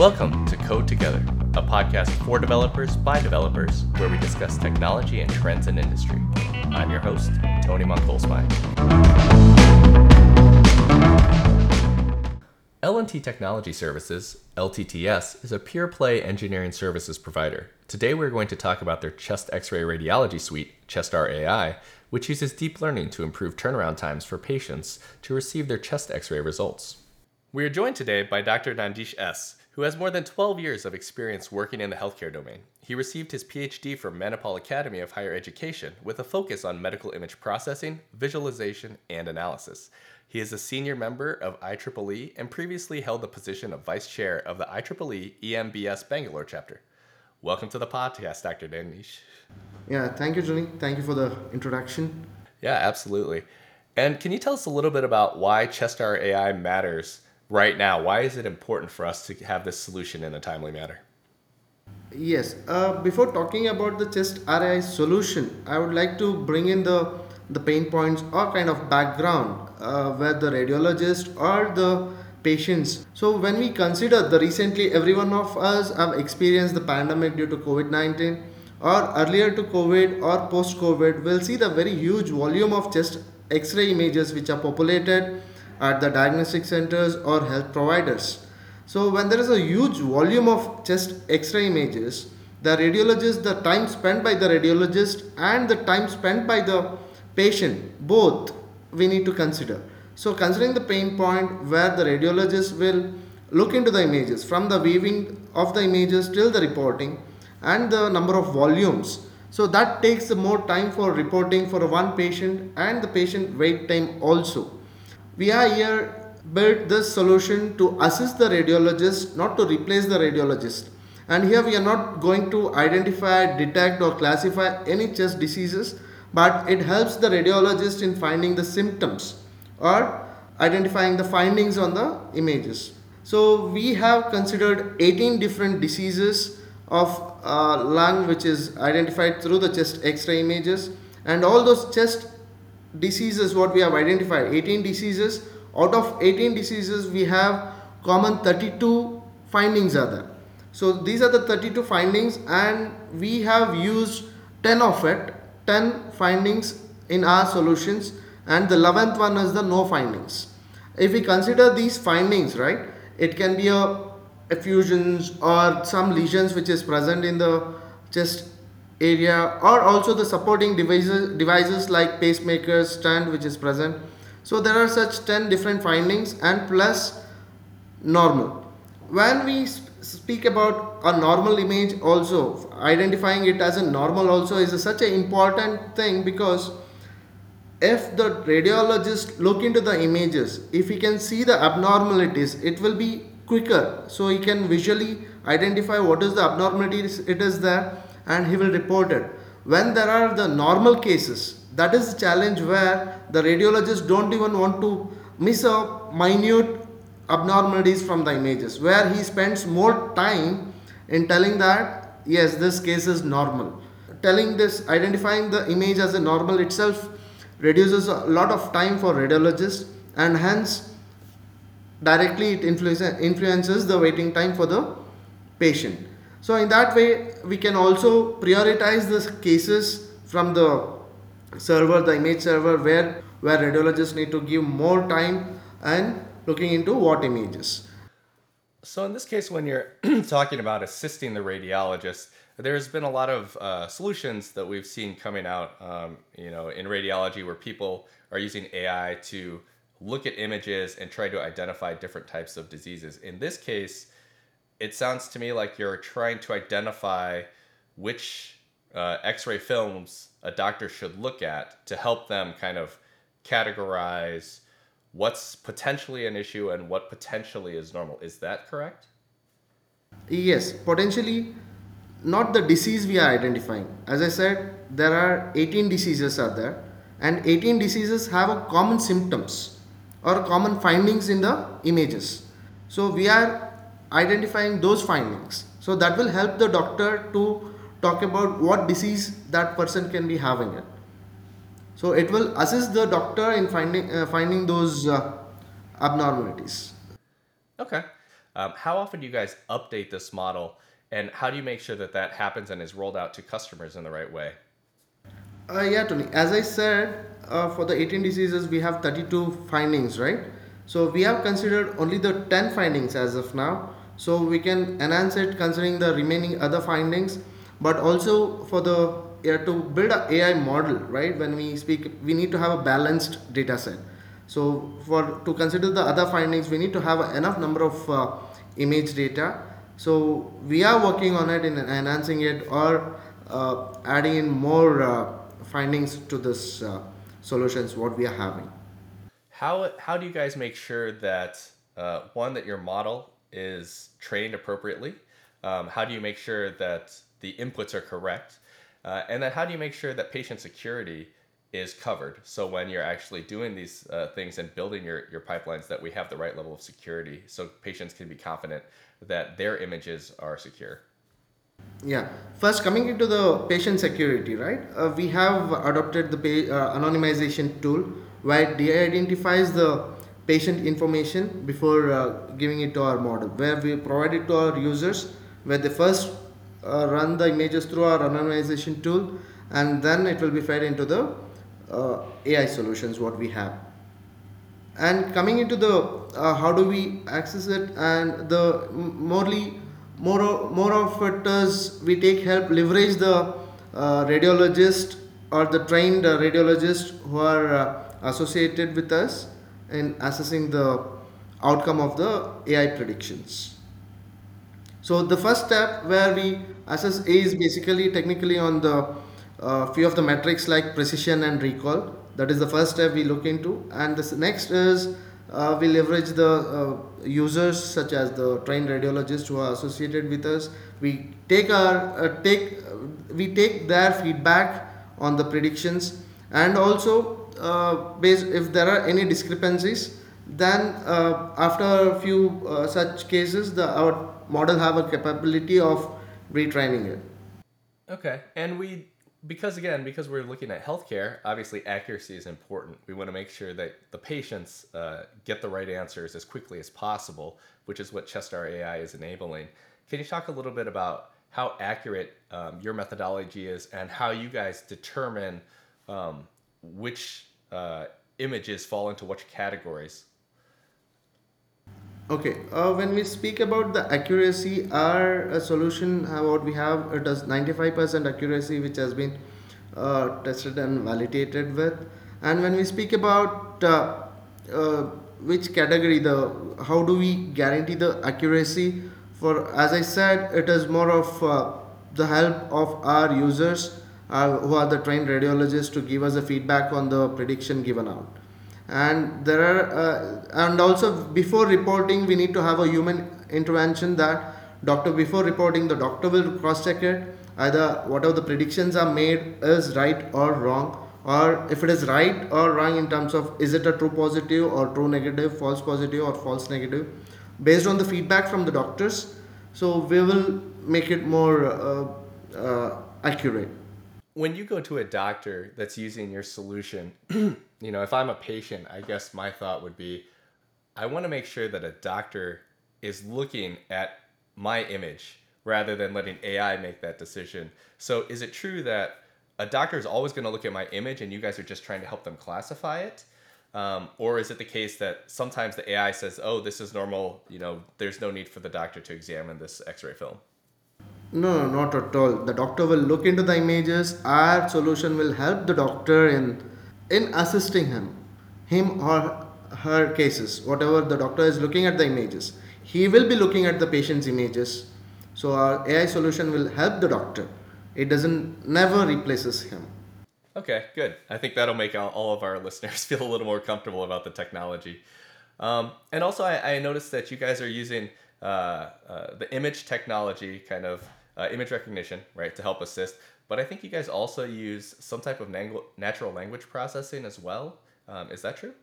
Welcome to Code Together, a podcast for developers by developers where we discuss technology and trends in industry. I'm your host, Tony Mongkolsmai. L&T Technology Services, LTTS, is a pure play engineering services provider. Today we're going to talk about their chest x-ray radiology suite, ChestR AI, which uses deep learning to improve turnaround times for patients to receive their chest x-ray results. We are joined today by Dr. Nandish S., who has more than 12 years of experience working in the healthcare domain. He received his PhD from Manipal Academy of Higher Education with a focus on medical image processing, visualization, and analysis. He is a senior member of IEEE and previously held the position of vice chair of the IEEE EMBS Bangalore chapter. Welcome to the podcast, Dr. Nandish. Yeah, thank you, Johnny. Thank you for the introduction. Yeah, absolutely. And can you tell us a little bit about why ChestR AI matters right now? Why is it important for us to have this solution in a timely manner? Yes. Uh, before talking about the chest RAI solution, I would like to bring in the the pain points or kind of background uh, where the radiologist or the patients. So when we consider the recently, every one of us have experienced the pandemic due to COVID nineteen or earlier to COVID or post COVID, we'll see the very huge volume of chest X-ray images which are populated at the diagnostic centers or health providers. So when there is a huge volume of chest x-ray images, the radiologist, the time spent by the radiologist and the time spent by the patient, both we need to consider. So considering the pain point where the radiologist will look into the images from the viewing of the images till the reporting and the number of volumes. So that takes more time for reporting for one patient and the patient wait time also we are here built this solution to assist the radiologist, not to replace the radiologist. And here we are not going to identify, detect, or classify any chest diseases, but it helps the radiologist in finding the symptoms or identifying the findings on the images. So we have considered 18 different diseases of uh, lung which is identified through the chest x-ray images and all those chest diseases what we have identified. 18 diseases out of 18 diseases we have common 32 findings are there. So these are the 32 findings and we have used 10 of it 10 findings in our solutions and the 11th one is the no findings. If we consider these findings right it can be a effusions or some lesions which is present in the chest area or also the supporting devices, devices like pacemakers stent which is present. So there are such 10 different findings and plus normal. When we speak about a normal image also identifying it as a normal also is a, such an important thing because if the radiologist look into the images if he can see the abnormalities it will be quicker so he can visually identify what is the abnormalities it is there and he will report it. When there are the normal cases, that is the challenge where the radiologists don't even want to miss a minute abnormalities from the images, where he spends more time in telling that yes, this case is normal. Telling this, identifying the image as a normal itself reduces a lot of time for radiologists and hence directly it influences the waiting time for the patient. So in that way, we can also prioritize the cases from the server, the image server, where where radiologists need to give more time and looking into what images. So in this case, when you're talking about assisting the radiologist, there's been a lot of uh, solutions that we've seen coming out, um, you know, in radiology where people are using AI to look at images and try to identify different types of diseases. In this case, it sounds to me like you're trying to identify which uh, x-ray films a doctor should look at to help them kind of categorize what's potentially an issue and what potentially is normal. Is that correct? Yes potentially not the disease we are identifying. As i said there are 18 diseases are there and 18 diseases have a common symptoms or common findings in the images. So we are identifying those findings. So that will help the doctor to talk about what disease that person can be having it. So it will assist the doctor in finding uh, finding those uh, abnormalities. Okay. Um, how often do you guys update this model, and how do you make sure that that happens and is rolled out to customers in the right way? Uh, yeah, Tony. As I said, uh, for the 18 diseases, we have 32 findings, right? So we have considered only the 10 findings as of now. So we can enhance it considering the remaining other findings, but also for the yeah, to build a AI model, right? When we speak, we need to have a balanced data set. So for to consider the other findings, we need to have enough number of uh, image data. So we are working on it in enhancing it or uh, adding in more uh, findings to this uh, solutions what we are having. How how do you guys make sure that uh, one that your model is trained appropriately? Um, how do you make sure that the inputs are correct? Uh, and then how do you make sure that patient security is covered? So when you're actually doing these uh, things and building your, your pipelines, that we have the right level of security so patients can be confident that their images are secure. Yeah. First, coming into the patient security, right? Uh, we have adopted the uh, anonymization tool where it de-identifies the patient information before uh, giving it to our model, where we provide it to our users, where they first uh, run the images through our anonymization tool, and then it will be fed into the uh, AI solutions what we have. And coming into the uh, how do we access it, and the morely more more of it is we take help leverage the uh, radiologist or the trained uh, radiologist who are associated with us in assessing the outcome of the AI predictions. So the first step where we assess A is basically technically on the uh, few of the metrics like precision and recall. That is the first step we look into, and the next is uh, we leverage the uh, users such as the trained radiologists who are associated with us. We take our uh, take we take their feedback on the predictions, and also based if there are any discrepancies, then uh, after a few such cases, the our model have a capability of retraining it. Okay, and we because again because we're looking at healthcare obviously accuracy is important we want to make sure that the patients uh, get the right answers as quickly as possible which is what ChestR AI is enabling can you talk a little bit about how accurate um, your methodology is and how you guys determine um, which uh, images fall into which categories Okay, uh, when we speak about the accuracy, our uh, solution, uh, what we have, it does 95% accuracy, which has been uh, tested and validated with. And when we speak about uh, uh, which category, the how do we guarantee the accuracy? For as I said, it is more of the help of our users, who are the trained radiologists, to give us a feedback on the prediction given out. And there are uh, and also before reporting we need to have a human intervention that doctor before reporting the doctor will cross check it either whatever the predictions are made is right or wrong or if it is right or wrong in terms of is it a true positive or true negative false positive or false negative based on the feedback from the doctors. So we will make it more uh, uh, accurate when you go to a doctor that's using your solution, you know, if I'm a patient, I guess my thought would be I want to make sure that a doctor is looking at my image rather than letting AI make that decision. So, is it true that a doctor is always going to look at my image and you guys are just trying to help them classify it? Um, or is it the case that sometimes the AI says, oh, this is normal, you know, there's no need for the doctor to examine this x ray film? No, no, not at all. The doctor will look into the images. Our solution will help the doctor in in assisting him, him or her cases. Whatever the doctor is looking at the images, he will be looking at the patient's images. So our AI solution will help the doctor. It doesn't never replaces him. Okay, good. I think that'll make all of our listeners feel a little more comfortable about the technology. Um, and also, I, I, noticed that you guys are using uh, uh, the image technology kind of uh, image recognition, right, to help assist. But I think you guys also use some type of natural language processing as well. Um, is that true?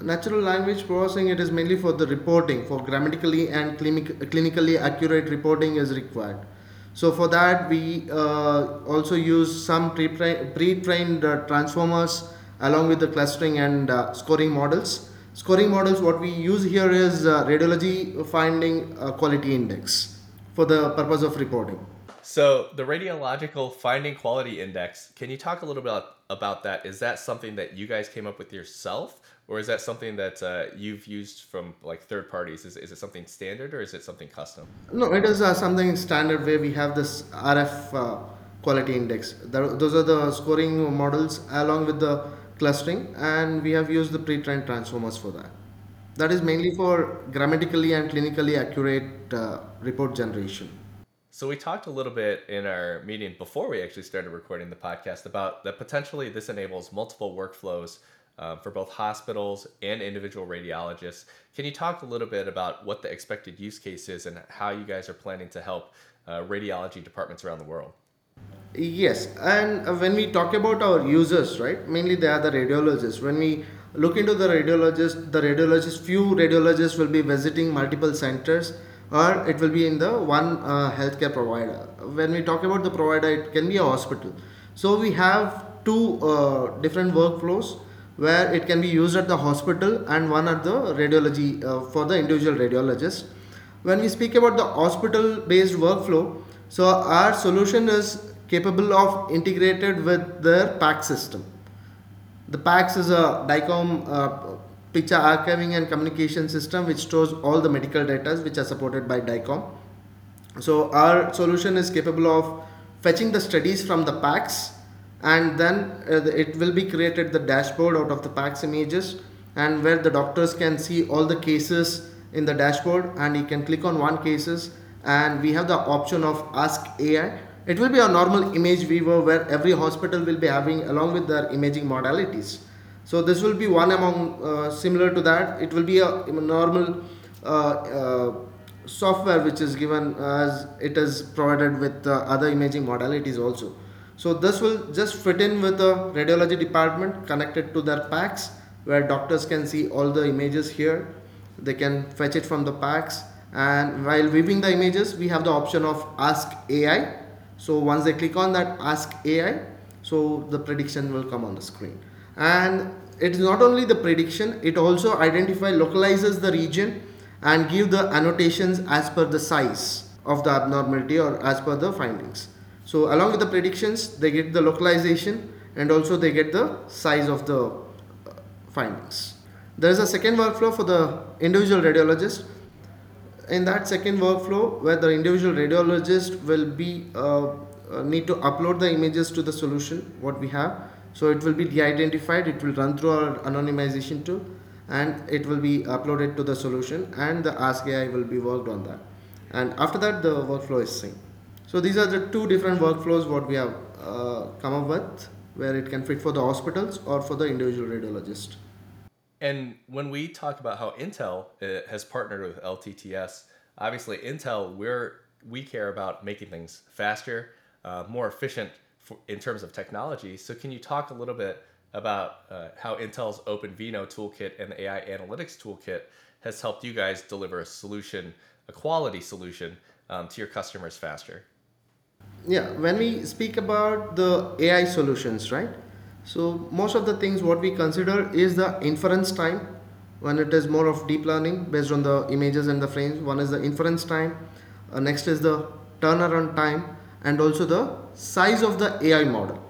Natural language processing it is mainly for the reporting, for grammatically and clinic- clinically accurate reporting is required. So for that we uh, also use some pre-trained uh, transformers along with the clustering and uh, scoring models scoring models, what we use here is uh, radiology finding uh, quality index for the purpose of reporting. So the radiological finding quality index, can you talk a little bit about that? Is that something that you guys came up with yourself, or is that something that uh, you've used from like third parties? Is, is it something standard or is it something custom? No, it is uh, something standard where we have this RF uh, quality index. Th- those are the scoring models along with the clustering, and we have used the pre-trained transformers for that. That is mainly for grammatically and clinically accurate uh, report generation. So we talked a little bit in our meeting before we actually started recording the podcast about that potentially this enables multiple workflows uh, for both hospitals and individual radiologists. Can you talk a little bit about what the expected use case is and how you guys are planning to help uh, radiology departments around the world? Yes, and when we talk about our users, right, mainly they are the radiologists. When we look into the radiologist, the radiologist, few radiologists will be visiting multiple centers or it will be in the one uh, healthcare provider. When we talk about the provider, it can be a hospital. So we have two uh, different workflows where it can be used at the hospital and one at the radiology uh, for the individual radiologist. When we speak about the hospital based workflow, so our solution is capable of integrated with their PACS system. The PACS is a DICOM uh, picture archiving and communication system which stores all the medical data which are supported by DICOM. So our solution is capable of fetching the studies from the PACS and then uh, it will be created the dashboard out of the PACS images and where the doctors can see all the cases in the dashboard and you can click on one cases and we have the option of ask AI. It will be a normal image viewer where every hospital will be having along with their imaging modalities so this will be one among uh, similar to that. It will be a, normal uh, uh, software which is given as it is provided with other imaging modalities also. So this will just fit in with the radiology department connected to their PACS where doctors can see all the images here. They can fetch it from the PACS and while viewing the images we have the option of ask AI. So once they click on that ask AI, so the prediction will come on the screen. And it is not only the prediction it also identify localizes the region and give the annotations as per the size of the abnormality or as per the findings. So along with the predictions they get the localization and also they get the size of the uh, findings. There is a second workflow for the individual radiologist in that second workflow where the individual radiologist will be uh, uh, need to upload the images to the solution what we have so it will be de-identified, it will run through our anonymization tool and it will be uploaded to the solution and the Ask AI will be worked on that. And after that the workflow is same So these are the two different workflows what we have uh, come up with where it can fit for the hospitals or for the individual radiologist. And when we talk about how Intel uh, has partnered with LTTS, obviously Intel we're we care about making things faster, uh, more efficient for, in terms of technology. So can you talk a little bit about uh, how Intel's OpenVINO toolkit and the AI analytics toolkit has helped you guys deliver a solution, a quality solution um, to your customers faster? Yeah, when we speak about the AI solutions, right? So most of the things what we consider is the inference time when it is more of deep learning based on the images and the frames. One is the inference time. Uh, next is the turnaround time and also the size of the AI model.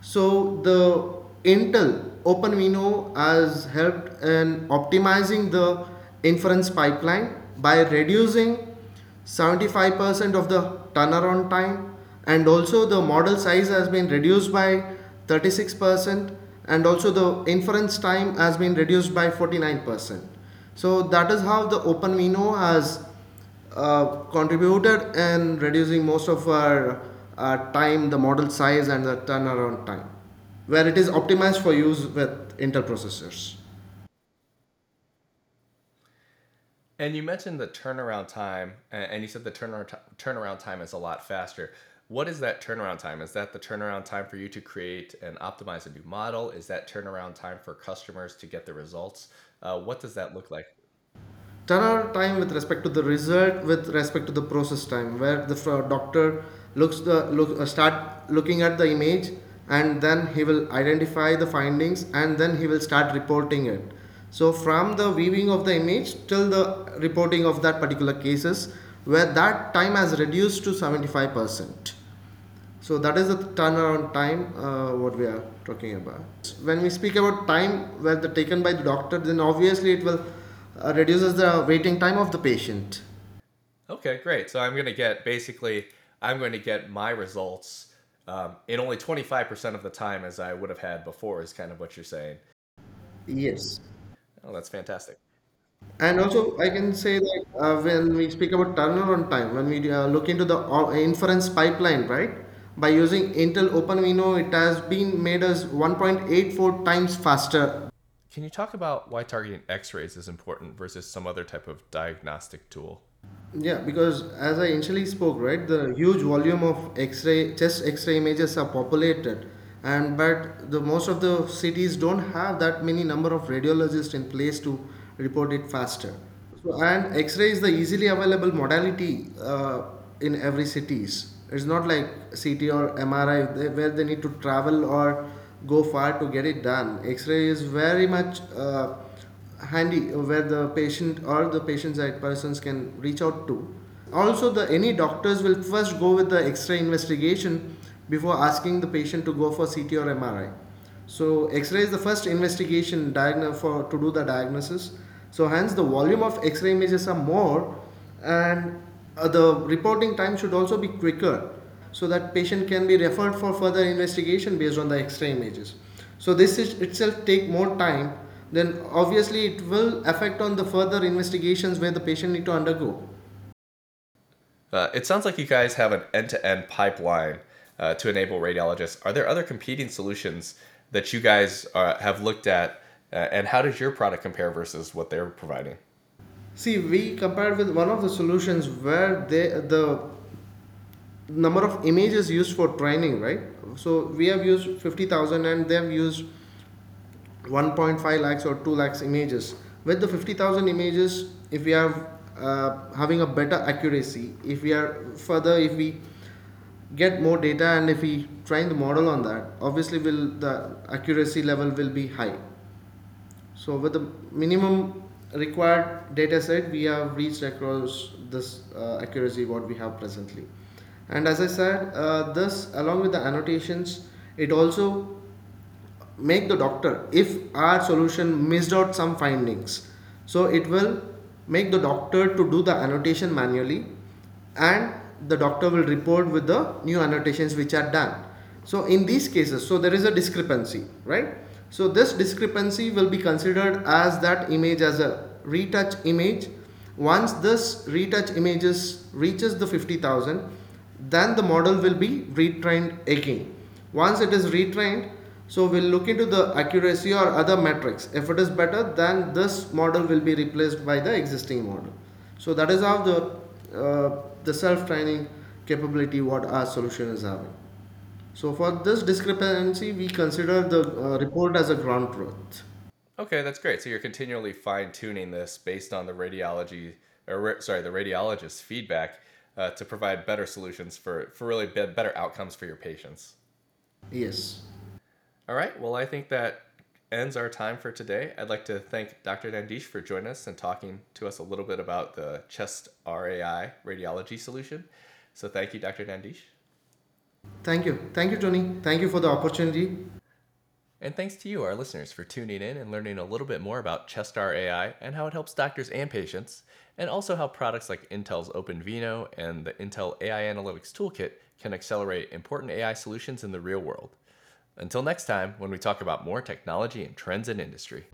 So the Intel OpenVINO has helped in optimizing the inference pipeline by reducing 75% of the turnaround time and also the model size has been reduced by 36% and also the inference time has been reduced by 49%. So that is how the OpenVINO has uh, contributed in reducing most of our uh, time, the model size, and the turnaround time, where it is optimized for use with Intel processors. And you mentioned the turnaround time, and you said the turnaround turnaround time is a lot faster. What is that turnaround time? Is that the turnaround time for you to create and optimize a new model? Is that turnaround time for customers to get the results? Uh, what does that look like? turnaround time with respect to the result with respect to the process time where the doctor looks the look uh, start looking at the image and then he will identify the findings and then he will start reporting it So from the viewing of the image till the reporting of that particular cases, where that time has reduced to 75%. So that is the turnaround time uh, what we are talking about. When we speak about time where the taken by the doctor, then obviously it will uh, reduces the waiting time of the patient. Okay, great. So I'm going to get basically, I'm going to get my results um, in only 25% of the time as I would have had before, is kind of what you're saying. Yes. Oh, that's fantastic. And also, I can say that uh, when we speak about turnaround time, when we uh, look into the uh, inference pipeline, right? By using Intel OpenVINO, it has been made us 1.84 times faster. Can you talk about why targeting x rays is important versus some other type of diagnostic tool? Yeah, because as I initially spoke, right, the huge volume of X-ray, chest X-ray images are populated, and but the most of the cities don't have that many number of radiologists in place to report it faster. So, and X-ray is the easily available modality uh, in every cities. It's not like CT or MRI where they need to travel or go far to get it done. X-ray is very much uh, handy where the patient or the patient side persons can reach out to. Also, the any doctors will first go with the X-ray investigation before asking the patient to go for CT or MRI. So X-ray is the first investigation for to do the diagnosis. So hence the volume of X-ray images are more, and uh, the reporting time should also be quicker, so that patient can be referred for further investigation based on the X-ray images. So this is itself take more time. Then obviously it will affect on the further investigations where the patient need to undergo. Uh, it sounds like you guys have an end to end pipeline uh, to enable radiologists. Are there other competing solutions that you guys uh, have looked at, uh, and how does your product compare versus what they're providing? See, we compared with one of the solutions where they the number of images used for training, right? So we have used fifty thousand, and they have used one point five lakhs or two lakhs images. With the fifty thousand images, if we are uh, having a better accuracy, if we are further, if we get more data, and if we train the model on that, obviously will the accuracy level will be high. So with the minimum required data set, we have reached across this uh, accuracy what we have presently. And as I said, uh, this along with the annotations, it also make the doctor if our solution missed out some findings. So it will make the doctor to do the annotation manually, and the doctor will report with the new annotations which are done. So in these cases, so there is a discrepancy, right? So this discrepancy will be considered as that image as a retouch image. Once this retouch images reaches the 50,000, then the model will be retrained again. Once it is retrained, so we'll look into the accuracy or other metrics. If it is better, then this model will be replaced by the existing model. So that is how the uh, the self-training capability what our solution is having. So for this discrepancy, we consider the uh, report as a ground truth. Okay, that's great. So you're continually fine tuning this based on the radiology, or sorry, the radiologist's feedback uh, to provide better solutions for for really be- better outcomes for your patients. Yes. All right. Well, I think that ends our time for today. I'd like to thank Dr. Nandish for joining us and talking to us a little bit about the Chest RAI radiology solution. So thank you, Dr. Nandish. Thank you. Thank you, Tony. Thank you for the opportunity. And thanks to you, our listeners, for tuning in and learning a little bit more about ChestR AI and how it helps doctors and patients, and also how products like Intel's OpenVINO and the Intel AI Analytics Toolkit can accelerate important AI solutions in the real world. Until next time, when we talk about more technology and trends in industry.